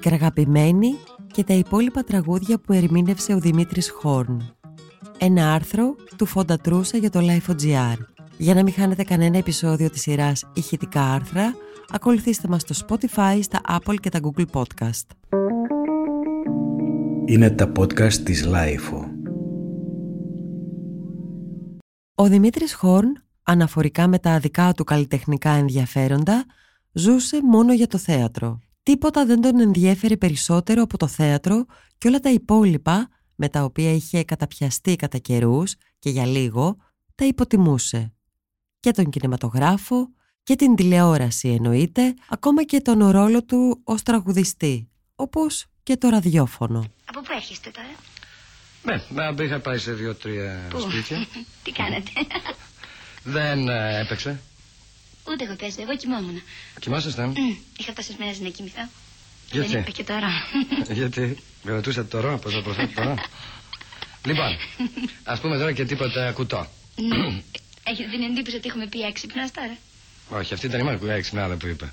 Πικραγαπημένη και τα υπόλοιπα τραγούδια που ερμήνευσε ο Δημήτρης Χόρν. Ένα άρθρο του Φοντατρούσα για το Life.gr. Για να μην χάνετε κανένα επεισόδιο της σειράς ηχητικά άρθρα, ακολουθήστε μας στο Spotify, στα Apple και τα Google Podcast. Είναι τα podcast της Life. Ο Δημήτρης Χόρν, αναφορικά με τα δικά του καλλιτεχνικά ενδιαφέροντα, ζούσε μόνο για το θέατρο. Τίποτα δεν τον ενδιέφερε περισσότερο από το θέατρο και όλα τα υπόλοιπα, με τα οποία είχε καταπιαστεί κατά καιρούς και για λίγο, τα υποτιμούσε. Και τον κινηματογράφο και την τηλεόραση εννοείται, ακόμα και τον ρόλο του ως τραγουδιστή, όπως και το ραδιόφωνο. Από πού έρχεστε τώρα; Ναι, να είχα πάει σε δύο-τρία σπίτια. Τι κάνετε; Δεν ε, έπαιξε. Ούτε εγώ παίζω, εγώ κοιμόμουν. Κοιμάσαστε. Μμ, Είχα τόσε μέρε να κοιμηθώ. Γιατί; Δεν είπα και τώρα. Γιατί; Με ρωτούσατε τώρα, πώς θα προσθέτω τώρα. λοιπόν, ας πούμε τώρα και τίποτα κουτό. Ναι. Έχετε την εντύπωση ότι έχουμε πει έξυπνο τώρα. Όχι, αυτή ήταν η μόνη που έξυπνα άλλα που είπε.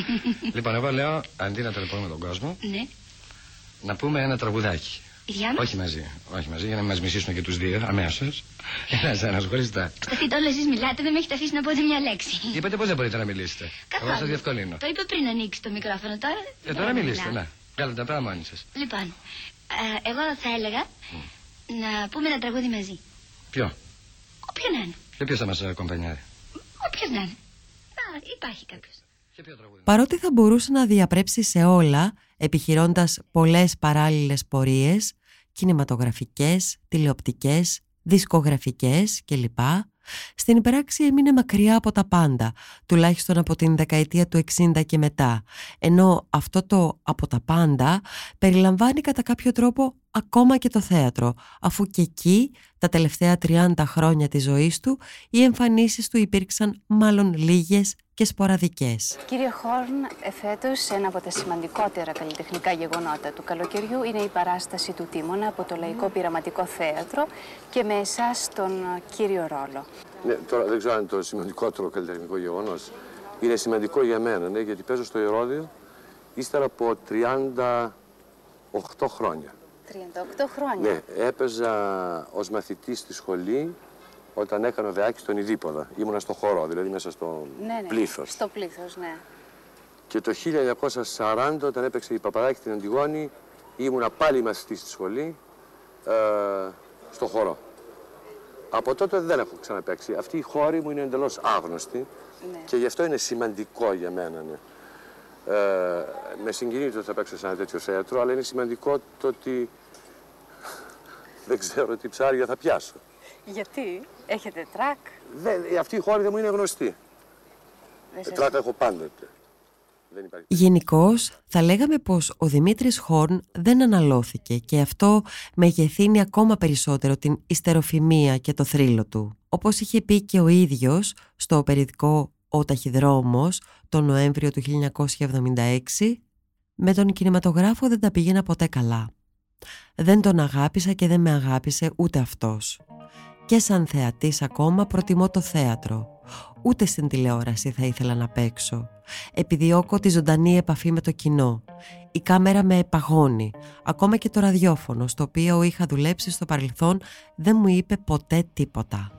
λοιπόν, εγώ λέω αντί να ταλαιπωρούμε τον κόσμο, Ναι. να πούμε ένα τραγουδάκι. Οι δυο μας. Όχι μαζί, όχι μαζί, για να μας μισήσουν και τους δύο αμέσως. Ένας ένας χωριστά. Σταθείτε όλο εσείς μιλάτε, δεν με έχετε αφήσει να πω ούτε μια λέξη. Είπατε πώς δεν μπορείτε να μιλήσετε. Εγώ σας διευκολύνω. Το είπα πριν ανοίξει το μικρόφωνο τώρα. Ε, τώρα δεν μιλήστε, μιλάω. ναι. Κάντε τα πράγματα μόνοι σας. Λοιπόν, ε, εγώ θα έλεγα να πούμε ένα τραγούδι μαζί. Ποιο, Όποιο να είναι. και ποιος θα μας κομπανιάρει. Όποιο να είναι. Α, υπάρχει κάποιος. Και ποιο τραγούδι; Παρότι θα μπορούσε να διαπρέψει σε όλα, επιχειρώντας πολλές παράλληλες πορείες, κινηματογραφικές, τηλεοπτικές, δισκογραφικές κλπ. Στην πράξη έμεινε μακριά από τα πάντα, τουλάχιστον από την δεκαετία του 60 και μετά, ενώ αυτό το «από τα πάντα» περιλαμβάνει κατά κάποιο τρόπο ακόμα και το θέατρο, αφού και εκεί τα τελευταία 30 χρόνια της ζωής του οι εμφανίσεις του υπήρξαν μάλλον λίγες και σποραδικές. Κύριε Χόρν, εφέτος ένα από τα σημαντικότερα καλλιτεχνικά γεγονότα του καλοκαιριού είναι η παράσταση του Τίμωνα από το Λαϊκό Πειραματικό Θέατρο και με εσάς τον ε, κύριο ρόλο. Ναι, τώρα δεν ξέρω αν είναι το σημαντικότερο καλλιτεχνικό γεγονός. Είναι σημαντικό για μένα, ναι, γιατί παίζω στο Ηρώδιο ύστερα από 38 χρόνια. 38 χρόνια. Ναι, έπαιζα ως μαθητής στη σχολή όταν έκανα δεάκι στον Ιδίποδα. Ήμουνα στο χορό, δηλαδή μέσα στο ναι, ναι. πλήθος. Στο πλήθος, ναι. Και το 1940 όταν έπαιξε η Παπαδάκη στην Αντιγόνη ήμουνα πάλι μαθητής στη σχολή ε, στο χορό. Από τότε δεν έχω ξαναπαίξει. Αυτή η χώρη μου είναι εντελώς άγνωστη Ναι. και γι' αυτό είναι σημαντικό για μένα. Ναι. Ε, με συγκινεί το ότι θα παίξω σε ένα τέτοιο θέατρο, αλλά είναι σημαντικό το ότι δεν ξέρω τι ψάρια θα πιάσω. Γιατί, έχετε τρακ; Δεν, αυτή η χώρη δεν μου είναι γνωστή. Δεν Ε, σας- τράκα έχω πάντοτε. Δεν υπάρχει. Γενικώς, θα λέγαμε πως ο Δημήτρης Χόρν δεν αναλώθηκε και αυτό μεγεθύνει ακόμα περισσότερο την ιστεροφημία και το θρύλο του. Όπως είχε πει και ο ίδιος στο περιοδικό «Ο Ταχυδρόμος» τον Νοέμβριο του 1976, με τον κινηματογράφο δεν τα πήγαινα ποτέ καλά. Δεν τον αγάπησα και δεν με αγάπησε ούτε αυτός. Και σαν θεατής ακόμα προτιμώ το θέατρο. Ούτε στην τηλεόραση θα ήθελα να παίξω. Επιδιώκω τη ζωντανή επαφή με το κοινό. Η κάμερα με επαγώνει. Ακόμα και το ραδιόφωνο, στο οποίο είχα δουλέψει στο παρελθόν, δεν μου είπε ποτέ τίποτα.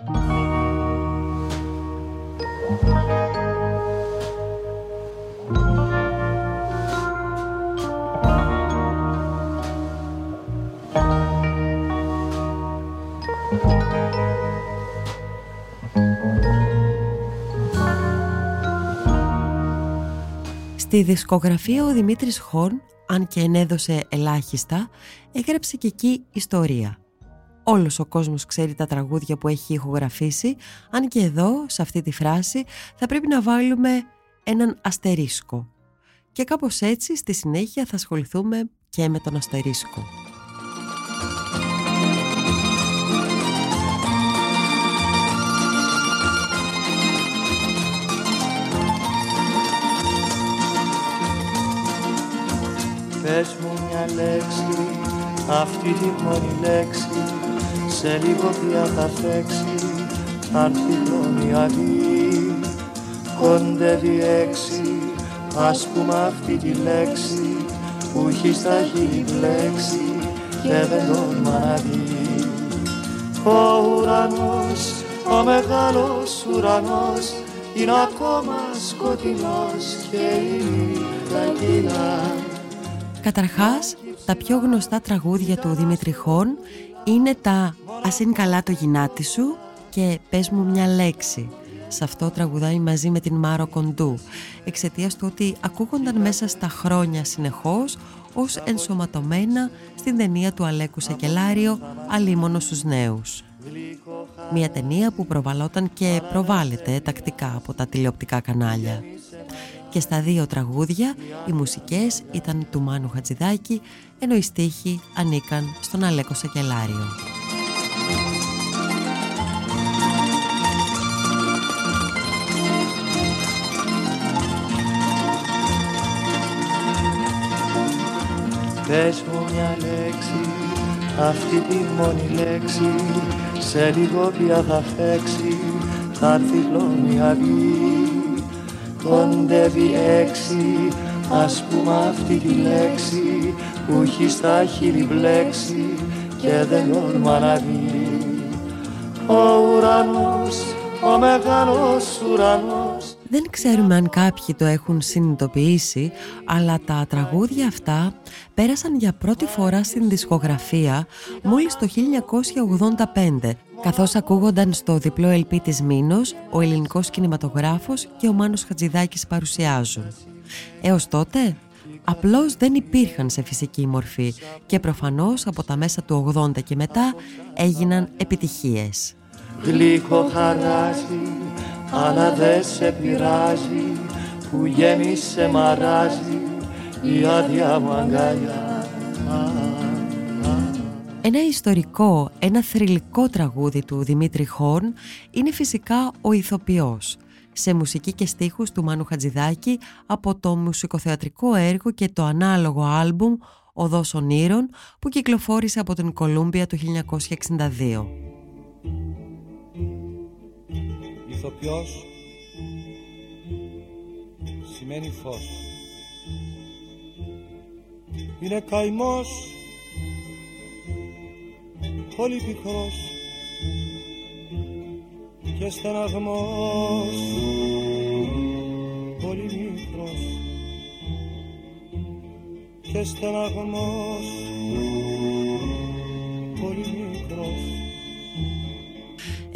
Στη δισκογραφία ο Δημήτρης Χόρν, αν και ενέδωσε ελάχιστα, έγραψε και εκεί ιστορία. Όλος ο κόσμος ξέρει τα τραγούδια που έχει ηχογραφήσει, αν και εδώ, σε αυτή τη φράση, θα πρέπει να βάλουμε έναν αστερίσκο. Και κάπως έτσι, στη συνέχεια θα ασχοληθούμε και με τον αστερίσκο. Πες μου μια λέξη, αυτή τη μόνη λέξη Σε λίγο πια θα φέξει, αν τη χρονιακή Κοντεύει έξι, ας πούμε αυτή τη λέξη που έχει στα χείλη μπλέξει και δεν τόλμα να δει. Ο ουρανός, ο μεγάλος ουρανός είναι ακόμα σκοτεινός και η νύχτα Καταρχάς, τα πιο γνωστά τραγούδια του Δημήτρη Χόρν είναι τα «Ας είναι καλά το γυνάτι σου» και «Πες μου μια λέξη». Σε αυτό τραγουδάει μαζί με την Μάρο Κοντού, εξαιτίας του ότι ακούγονταν μέσα στα χρόνια συνεχώς ως ενσωματωμένα στην ταινία του Αλέκου Σεκελάριο «Αλίμονο στους νέους». Μια ταινία που προβαλόταν και προβάλλεται τακτικά από τα τηλεοπτικά κανάλια. Και στα δύο τραγούδια οι μουσικές ήταν του Μάνου Χατζηδάκη ενώ οι στίχοι ανήκαν στον Αλέκο Σακελάριο. Πες μου μια λέξη, αυτή τη μόνη λέξη Σε λίγο πια θα φέξει, θα έρθει χλώμη αυγή Κοντεύει έξι, ας πούμε αυτή τη λέξη Που έχει στα χείλη μπλέξει και δεν όρμα να δει Ο ουρανός, ο μεγάλος ουρανός. Δεν ξέρουμε αν κάποιοι το έχουν συνειδητοποιήσει, αλλά τα τραγούδια αυτά πέρασαν για πρώτη φορά στην δισκογραφία μόλις το 1985, καθώς ακούγονταν στο διπλό ελπί της Μήνος, ο ελληνικός κινηματογράφος και ο Μάνος Χατζηδάκης παρουσιάζουν. Έως τότε, απλώς δεν υπήρχαν σε φυσική μορφή και προφανώς από τα μέσα του 80 και μετά έγιναν επιτυχίες. Γλυκό χαράζει αλλά δε σε πειράζει που γέμισε μαράζει η άδεια μου αγκαλιά. Ένα ιστορικό, ένα θρηλυκό τραγούδι του Δημήτρη Χόρν είναι φυσικά ο ηθοποιός σε μουσική και στίχους του Μάνου Χατζηδάκη από το μουσικοθεατρικό έργο και το ανάλογο άλμπουμ «Οδός Ονείρων» που κυκλοφόρησε από την Κολούμπια το 1962. ηθοποιός σημαίνει φως είναι καημός πολύ πικρός και στεναγμός. Πολύ μικρός και στεναγμός. Πολύ μικρός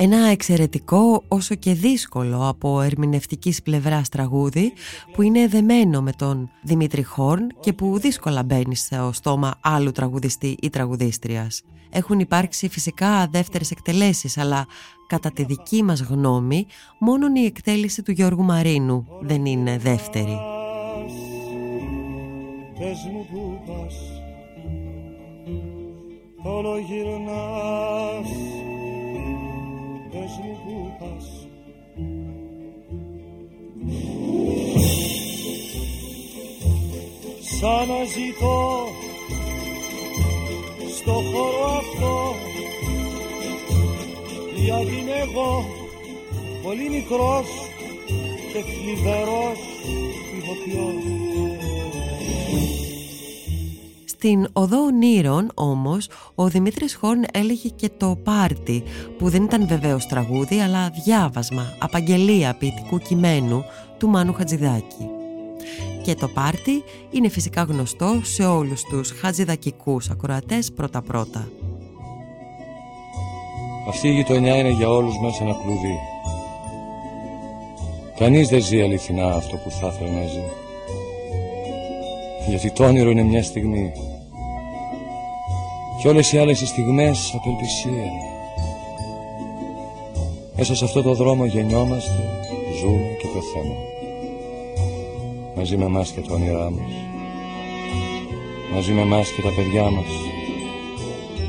ένα εξαιρετικό όσο και δύσκολο από ερμηνευτικής πλευράς τραγούδι που είναι δεμένο με τον Δημήτρη Χόρν και που δύσκολα μπαίνει στο στόμα άλλου τραγουδιστή ή τραγουδίστριας. Έχουν υπάρξει φυσικά δεύτερες εκτελέσεις αλλά κατά τη δική μας γνώμη μόνον η εκτέλεση του Γιώργου Μαρίνου δεν είναι δεύτερη. πες μου που πας Σαν να ζητώ στο χώρο αυτό γιατί είμαι εγώ πολύ μικρός και θλιβερός ηθοποιός Στην Οδό Ονείρων όμως ο Δημήτρης Χόρν έλεγε και το πάρτι που δεν ήταν βεβαίως τραγούδι αλλά διάβασμα, απαγγελία ποιητικού κειμένου του Μάνου Χατζηδάκη. Και το πάρτι είναι φυσικά γνωστό σε όλους τους χατζηδακικούς ακροατές πρώτα-πρώτα. Αυτή η γειτονιά είναι για όλους μας ένα κλουβί. Κανείς δεν ζει αληθινά αυτό που θα ήθελε να ζει. Γιατί το όνειρο είναι μια στιγμή και όλες οι άλλες οι στιγμές απελπισία. Μέσα σε αυτό το δρόμο γεννιόμαστε, ζούμε και πεθαίνουμε. Μαζί με εμάς και το όνειρά μας. Μαζί με εμάς και τα παιδιά μας.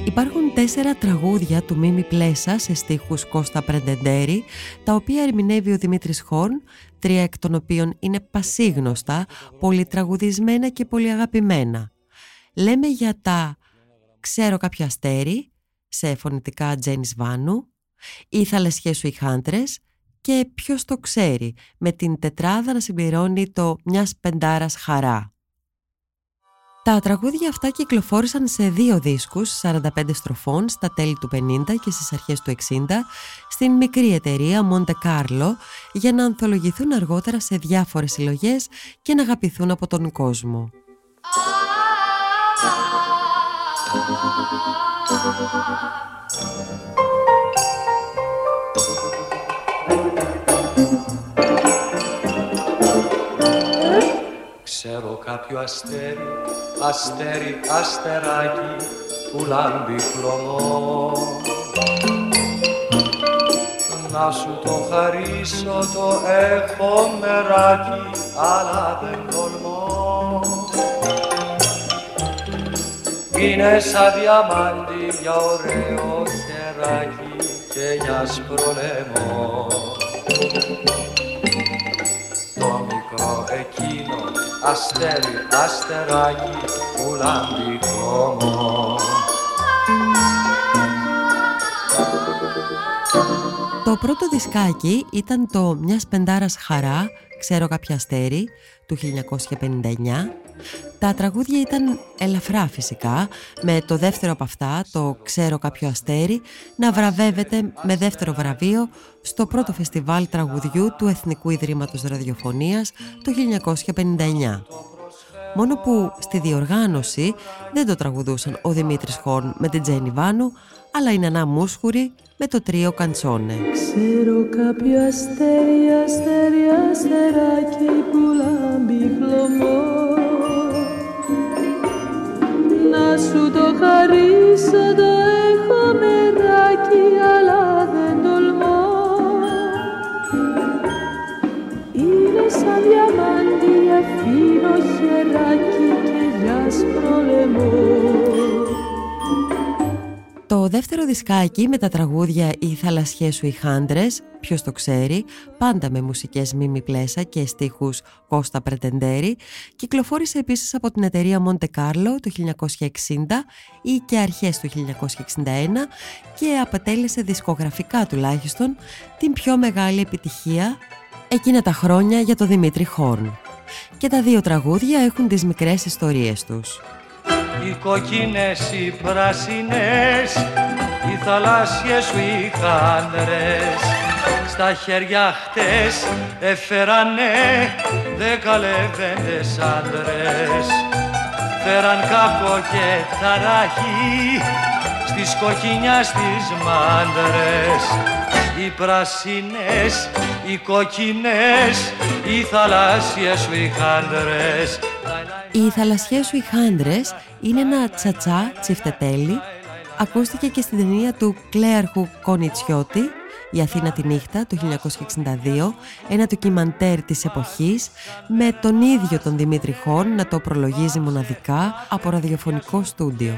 Υπάρχουν τέσσερα τραγούδια του Μίμη Πλέσα σε στίχους Κώστα Πρεντεντέρη, τα οποία ερμηνεύει ο Δημήτρης Χόρν, τρία εκ των οποίων είναι πασίγνωστα, πολυτραγουδισμένα και πολύ αγαπημένα. Λέμε για τα «Ξέρω κάποιο αστέρι» σε φωνητικά Τζένις Βάνου, «Οι θαλασσιές σου οι χάντρες» και «Ποιος το ξέρει» με την τετράδα να συμπληρώνει το «Μιας πεντάρας χαρά». Τα τραγούδια αυτά κυκλοφόρησαν σε δύο δίσκους 45 στροφών στα τέλη του 50 και στις αρχές του 60 στην μικρή εταιρεία Monte Carlo για να ανθολογηθούν αργότερα σε διάφορες συλλογές και να αγαπηθούν από τον κόσμο. Ξέρω κάποιο αστέρι, αστέρι, αστεράκι που λάμπει χλωμό. Να σου το χαρίσω το έχω μεράκι αλλά δεν τολμώ. Είναι σαν διαμάντι για ωραίο χεράκι και για σπρολεμό. Το μικρό εκείνο αστέρι, αστεράκι που λάμπει χώμο. Το πρώτο δισκάκι ήταν το «Μιας πεντάρας χαρά», ξέρω κάποια αστέρι, του 1959. Τα τραγούδια ήταν ελαφρά φυσικά, με το δεύτερο από αυτά, το «Ξέρω κάποιο αστέρι», να βραβεύεται με δεύτερο βραβείο στο πρώτο φεστιβάλ τραγουδιού του Εθνικού Ιδρύματος Ραδιοφωνίας το 1959. Μόνο που στη διοργάνωση δεν το τραγουδούσαν ο Δημήτρης Χόρν με την Τζένι Βάνου, αλλά η Νανά Μούσχουρη με το τρίο Καντσόνε. Ξέρω κάποιο αστέρι, αστέρι, αστεράκι που λάμπει χλωμό Να σου το χαρίσω το έχω μεράκι αλλά δεν τολμώ. Είναι σαν διαμάντι αφήνω χεράκι και για σπρολεμό Το δεύτερο δισκάκι με τα τραγούδια «Οι θαλασσιές σου οι χάντρες», ποιος το ξέρει, πάντα με μουσικές Μίμη Πλέσα και στίχους Κώστα Πρετεντέρη, κυκλοφόρησε επίσης από την εταιρεία Monte Carlo το 1960 ή και αρχές του 1961 και αποτέλεσε δισκογραφικά τουλάχιστον την πιο μεγάλη επιτυχία εκείνα τα χρόνια για το Δημήτρη Χόρν. Και τα δύο τραγούδια έχουν τις μικρές ιστορίες τους. Οι κοκκίνες, οι πράσινες, οι θαλάσσιες σου οι χάντρες Στα χέρια χτες έφερανε δέκα λεβέντες άντρες Φέραν κάκο και ταράχη στις κοκκινιάς στις μάντρες Οι πράσινες, οι κοκκινές, οι θαλάσσιες σου οι χάντρες Οι θαλασσιές σου οι χάντρες είναι ένα τσατσά τσιφτετέλι. Ακούστηκε και στην ταινία του Κλέαρχου Κονιτσιώτη «Η Αθήνα τη νύχτα» το 1962, ένα ντοκιμαντέρ της εποχής, με τον ίδιο τον Δημήτρη Χόρν να το προλογίζει μοναδικά από ραδιοφωνικό στούντιο.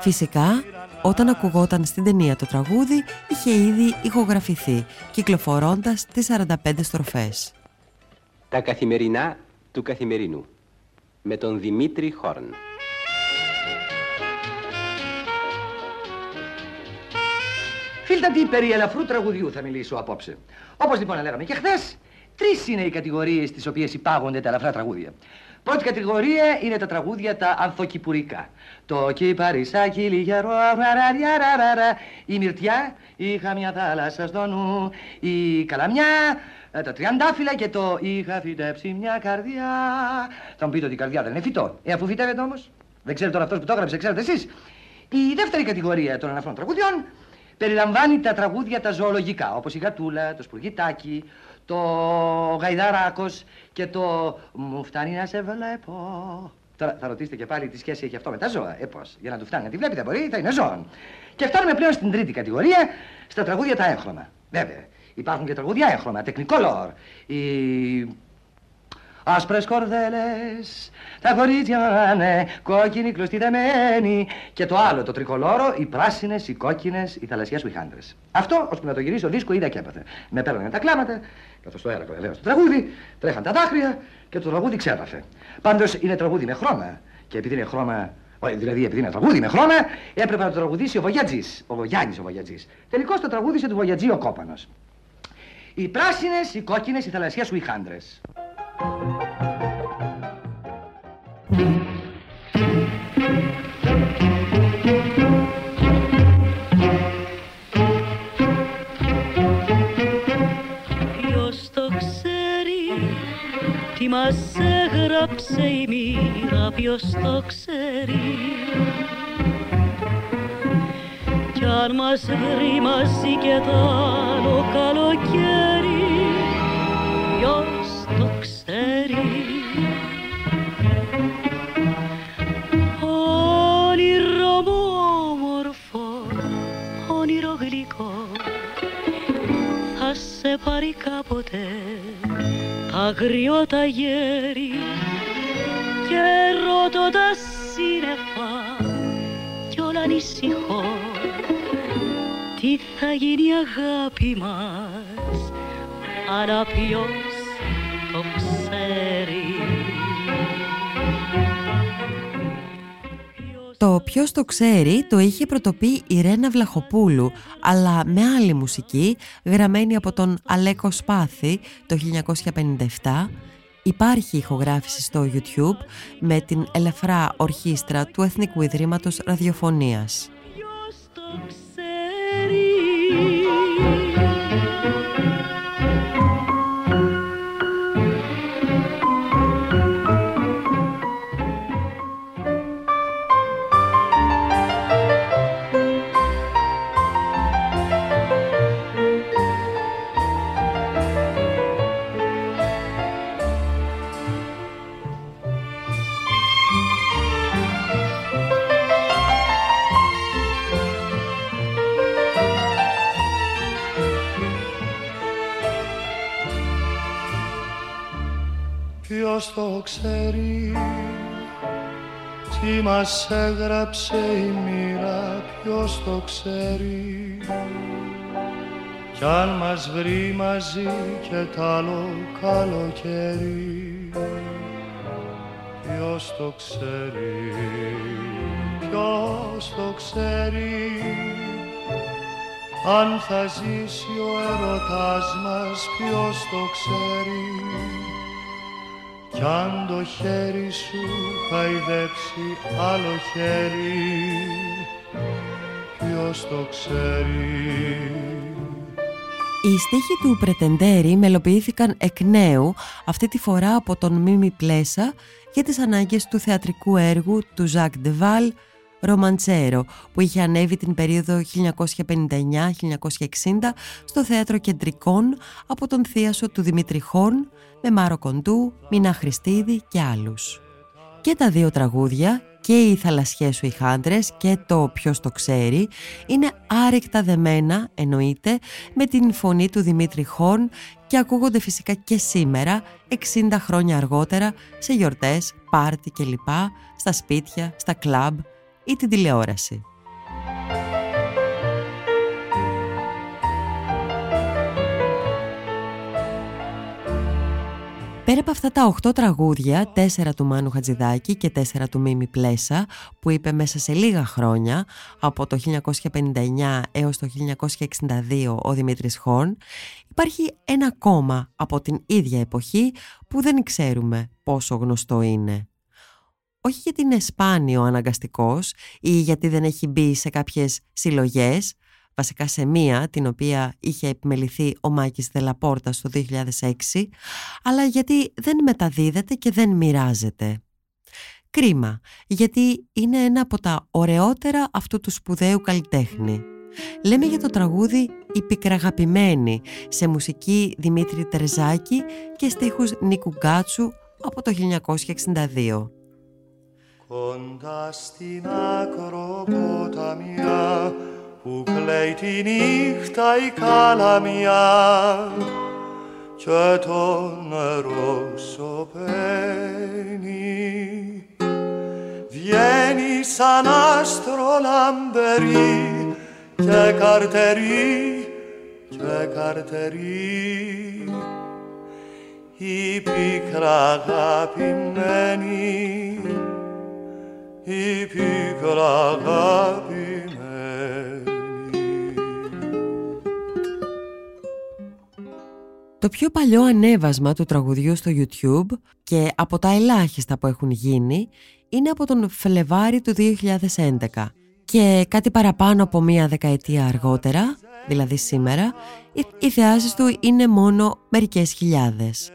Φυσικά, όταν ακουγόταν στην ταινία το τραγούδι, είχε ήδη ηχογραφηθεί, κυκλοφορώντας τις 45 στροφές. Τα καθημερινά του καθημερινού με τον Δημήτρη Χόρν. Φίλτατη περί ελαφρού τραγουδιού θα μιλήσω απόψε. Όπως λοιπόν λέγαμε και χθες, τρεις είναι οι κατηγορίες στις οποίες υπάγονται τα ελαφρά τραγούδια. Πρώτη κατηγορία είναι τα τραγούδια τα ανθοκυπουρικά. Το κυπαρίσακι λιγερό, η μυρτιά, είχα μια θάλασσα στο νου, η καλαμιά, ε, τα τριαντάφυλλα και το είχα φυτέψει μια καρδιά. Θα μου πείτε ότι η καρδιά δεν είναι φυτό. Ε, αφού φυτεύεται όμως. Δεν ξέρετε τώρα αυτός που το έγραψε, ξέρετε εσείς. Η δεύτερη κατηγορία των αναφρών τραγουδιών περιλαμβάνει τα τραγούδια τα ζωολογικά, όπως η Γατούλα, το Σπουργητάκι, το Γαϊδαράκος και το «Μου φτάνει να σε βλέπω». Τώρα θα ρωτήσετε και πάλι τι σχέση έχει αυτό με τα ζώα. Ε, πώς, για να του φτάνει να τη βλέπει δεν μπορεί, θα είναι ζώων. Και φτάνουμε πλέον στην τρίτη κατηγορία, στα τραγούδια τα έγχρωμα. Βέβαια, υπάρχουν και τραγούδια έγχρωμα, τεκνικόλορ. Η Άσπρες κορδέλες, τα κορίτσια είναι κόκκινοι, κλωστοί δεμένοι και το άλλο, το τρικολόρο, οι πράσινες, οι κόκκινες, οι θαλασσιές χάντρες. Αυτό, ώσπου να το γυρίσω δίσκο, είδα και έπαθε. Με παίρνανε τα κλάματα, καθώς το έρακλα λέω στο τραγούδι, τρέχαν τα δάκρυα και το τραγούδι ξέπαθε. Πάντως είναι τραγούδι με χρώμα και επειδή είναι χρώμα Δηλαδή, επειδή είναι τραγούδι με χρώμα, έπρεπε να το τραγουδήσει ο Βογιατζής. Ο Βογιάννης ο Βογιατζής. Τελικώς το τραγούδισε του Βογιατζή ο Κόπανος. Οι πράσινες, οι κόκκινες, οι θαλασσιές σου οι. Ποιος το ξέρει τι μας έγραψε η μοίρα, ποιος το ξέρει αν μας βρει μαζί και το άλλο καλοκαίρι Ποιος το ξέρει. Όνειρο μου όμορφο, όνειρο γλυκό Θα σε πάρει κάποτε αγριότα γέρι. Και ρωτώ τα σύννεφα κι όλα ανησυχώ τι θα γίνει η αγάπη μας αλλά ποιος το ξέρει Το ποιος το ξέρει το είχε πρωτοπεί η Ρένα Βλαχοπούλου αλλά με άλλη μουσική γραμμένη από τον Αλέκο Σπάθη το 1957 Υπάρχει ηχογράφηση στο YouTube με την ελεφρά ορχήστρα του Εθνικού Ιδρύματος Ραδιοφωνίας. Ποιος το ξέρει. Τι μας έγραψε η μοίρα Ποιος το ξέρει. Κι αν μας βρει μαζί και τ' άλλο καλοκαίρι Ποιος το ξέρει, ποιος το ξέρει. Αν θα ζήσει ο έρωτας μας ποιος το ξέρει κι αν το χέρι σου χαϊδέψει άλλο χέρι. Ποιος το ξέρει; Οι στίχοι του Πρετεντέρη μελοποιήθηκαν εκ νέου αυτή τη φορά από τον Μίμη Πλέσα για τις ανάγκες του θεατρικού έργου του Ζακ Ντεβάλ Ρομαντσέρο που είχε ανέβει την περίοδο 1959-1960 στο Θέατρο Κεντρικών από τον θείασο του Δημήτρη Χόρν με Μάρο Κοντού, Μινά Χριστίδη και άλλους. Και τα δύο τραγούδια και οι θαλασσιές σου οι χάντρες και το ποιος το ξέρει είναι άρρηκτα δεμένα εννοείται με την φωνή του Δημήτρη Χόρν και ακούγονται φυσικά και σήμερα 60 χρόνια αργότερα σε γιορτές, πάρτι κλπ, στα σπίτια, στα κλαμπ ή την τηλεόραση. Πέρα από αυτά τα 8 τραγούδια, τέσσερα του Μάνου Χατζηδάκη και τέσσερα του Μίμη Πλέσα, που είπε μέσα σε λίγα χρόνια, από το 1959 έως το 1962 ο Δημήτρης Χόρν, υπάρχει ένα ακόμα από την ίδια εποχή που δεν ξέρουμε πόσο γνωστό είναι όχι γιατί είναι σπάνιο αναγκαστικός ή γιατί δεν έχει μπει σε κάποιες συλλογές, βασικά σε μία την οποία είχε επιμεληθεί ο Μάκης Δελαπόρτα το 2006, αλλά γιατί δεν μεταδίδεται και δεν μοιράζεται. Κρίμα, γιατί είναι ένα από τα ωραιότερα αυτού του σπουδαίου καλλιτέχνη. Λέμε για το τραγούδι «Η πικραγαπημένη» σε μουσική Δημήτρη Τερζάκη και στίχους Νίκου Γκάτσου από το 1962. Κοντά στην ακροποταμιά που κλαίει τη νύχτα η καλαμιά. Και το νερό σωπαίνει. Βγαίνει σαν άστρο λαμπερή και καρτερή και καρτερή. Η πίκρα αγαπημένη η πίκρα αγαπημένη. Το πιο παλιό ανέβασμα του τραγουδιού στο YouTube και από τα ελάχιστα που έχουν γίνει είναι από τον Φλεβάρι του 2011 και κάτι παραπάνω από μία δεκαετία αργότερα, δηλαδή σήμερα, οι θεάσεις του είναι μόνο μερικές χιλιάδες.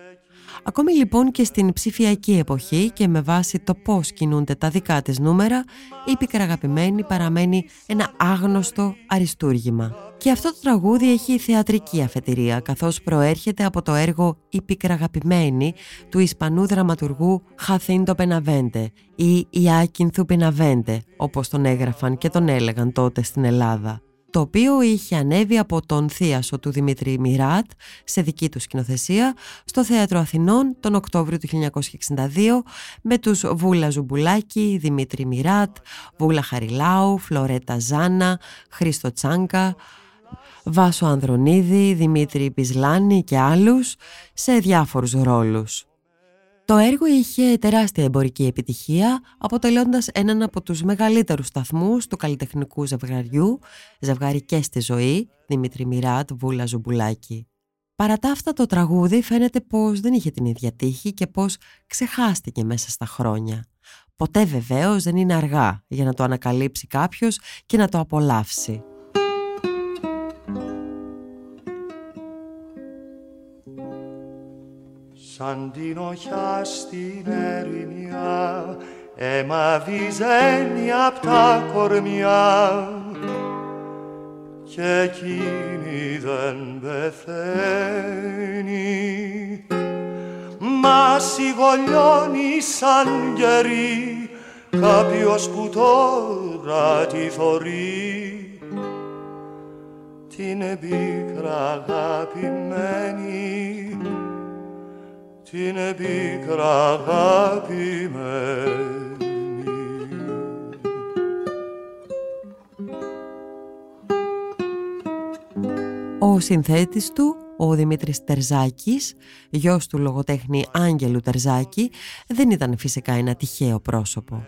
Ακόμη λοιπόν και στην ψηφιακή εποχή και με βάση το πώς κινούνται τα δικά της νούμερα, η πικραγαπημένη παραμένει ένα άγνωστο αριστούργημα. Και αυτό το τραγούδι έχει θεατρική αφετηρία καθώς προέρχεται από το έργο «Η πικραγαπημένη» του Ισπανού δραματουργού Χαθίντο Μπεναβέντε ή Ιάκινθου Μπεναβέντε όπως τον έγραφαν και τον έλεγαν τότε στην Ελλάδα το οποίο είχε ανέβει από τον θίασο του Δημήτρη Μυράτ σε δική του σκηνοθεσία στο Θέατρο Αθηνών τον Οκτώβριο του 1962 με τους Βούλα Ζουμπουλάκη, Δημήτρη Μυράτ, Βούλα Χαριλάου, Φλωρέτα Ζάνα, Χρήστο Τσάνκα, Βάσο Ανδρονίδη, Δημήτρη Πισλάνη και άλλους σε διάφορους ρόλους. Το έργο είχε τεράστια εμπορική επιτυχία, αποτελώντας έναν από τους μεγαλύτερους σταθμούς του καλλιτεχνικού ζευγαριού, ζευγάρι και στη ζωή, Δημήτρη Μυράτ, Βούλα Ζουμπουλάκη. Παρά τα αυτά το τραγούδι φαίνεται πως δεν είχε την ίδια τύχη και πως ξεχάστηκε μέσα στα χρόνια. Ποτέ βεβαίως δεν είναι αργά για να το ανακαλύψει κάποιος και να το απολαύσει. Σαν την οχιά στην ερημιά αίμα βυζένει απ' τα κορμιά. Και εκείνη δεν πεθαίνει. Μα σιγολιώνει σαν γερή κάποιος που τώρα τη θωρεί. Την πίκρα αγαπημένη την πίκρα αγαπημένη. Ο συνθέτης του, ο Δημήτρης Τερζάκης, γιος του λογοτέχνη Άγγελου Τερζάκη, δεν ήταν φυσικά ένα τυχαίο πρόσωπο.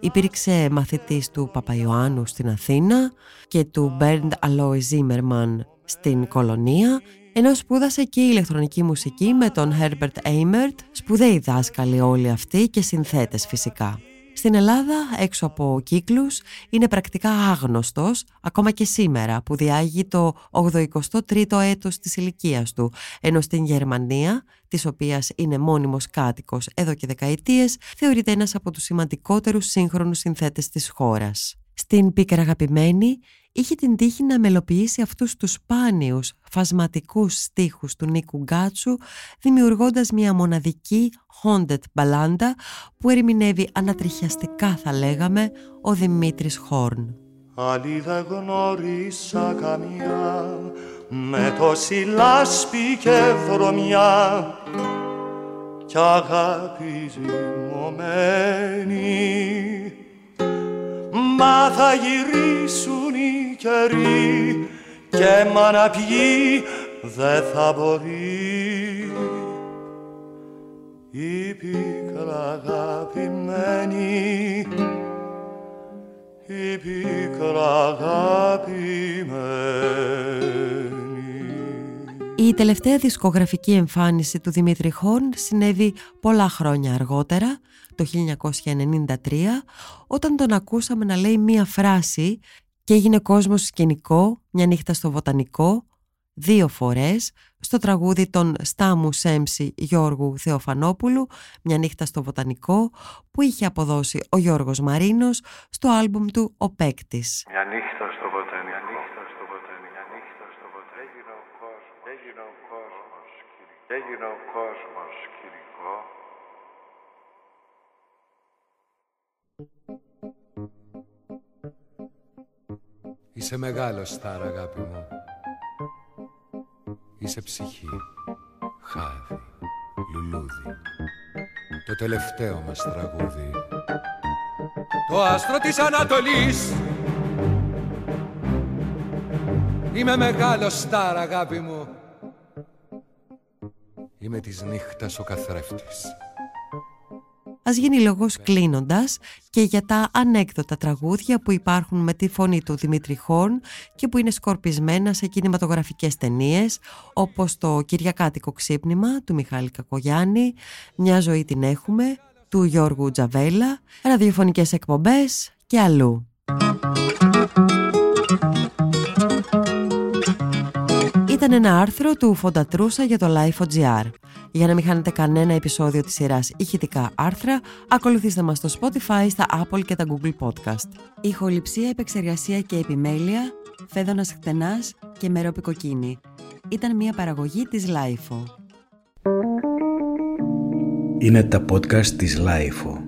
Υπήρξε μαθητής του Παπαϊωάννου στην Αθήνα και του Μπέρντ Αλόι Ζίμερμαν στην Κολονία ενώ σπούδασε και ηλεκτρονική μουσική με τον Herbert Eimert, σπουδαίοι δάσκαλοι όλοι αυτοί και συνθέτες φυσικά. Στην Ελλάδα, έξω από κύκλους, είναι πρακτικά άγνωστος ακόμα και σήμερα που διάγει το 83ο έτος της ηλικίας του, ενώ στην Γερμανία, της οποίας είναι μόνιμος κάτοικος εδώ και δεκαετίες, θεωρείται ένας από τους σημαντικότερους σύγχρονους συνθέτες της χώρας. Στην πίκρα αγαπημένη είχε την τύχη να μελοποιήσει αυτούς τους σπάνιους φασματικούς στίχους του Νίκου Γκάτσου δημιουργώντας μια μοναδική haunted μπαλάντα που ερμηνεύει ανατριχιαστικά θα λέγαμε ο Δημήτρης Χόρν. Άλλη δεν γνώρισα καμιά με τόση λάσπη και βρωμιά κι αγάπη ζυμωμένη μα θα γυρίσουν οι καιροί και μα να πιει δε θα μπορεί. Η πίκρα αγαπημένη η πίκρα αγαπημένη. Η τελευταία δισκογραφική εμφάνιση του Δημήτρη Χόρν συνέβη πολλά χρόνια αργότερα, το 1993, όταν τον ακούσαμε να λέει μία φράση και έγινε κόσμος σκηνικό, μια νύχτα στο βοτανικό, δύο φορές, στο τραγούδι των Στάμου Σέμψη Γιώργου Θεοφανόπουλου, μια νύχτα στο βοτανικό, που είχε αποδώσει ο Γιώργος Μαρίνος στο άλμπουμ του «Ο Παίκτης». Μια νύχτα στο έγινε ο κόσμος κυρικό. Είσαι μεγάλος στάρα αγάπη μου. Είσαι ψυχή, χάδι, λουλούδι. Το τελευταίο μας τραγούδι. Το άστρο της Ανατολής. Είμαι μεγάλος στάρα αγάπη μου. Είμαι της νύχτας ο καθρέφτης. Ας γίνει λόγος κλείνοντας και για τα ανέκδοτα τραγούδια που υπάρχουν με τη φωνή του Δημήτρη Χόρν και που είναι σκορπισμένα σε κινηματογραφικές ταινίες όπως το Κυριακάτικο ξύπνημα του Μιχάλη Κακογιάννη, Μια ζωή την έχουμε του Γιώργου Τζαβέλα, ραδιοφωνικές εκπομπές και αλλού. Ήταν ένα άρθρο του Φοντατρούσα για το Life.gr. Για να μην χάνετε κανένα επεισόδιο της σειράς ηχητικά άρθρα, ακολουθήστε μας στο Spotify, στα Apple και τα Google Podcast. Ηχοληψία, επεξεργασία και επιμέλεια, φέδωνας χτενάς και μερόπικοκίνη. Ήταν μια παραγωγή της Lifeo. Είναι τα podcast της Lifeo.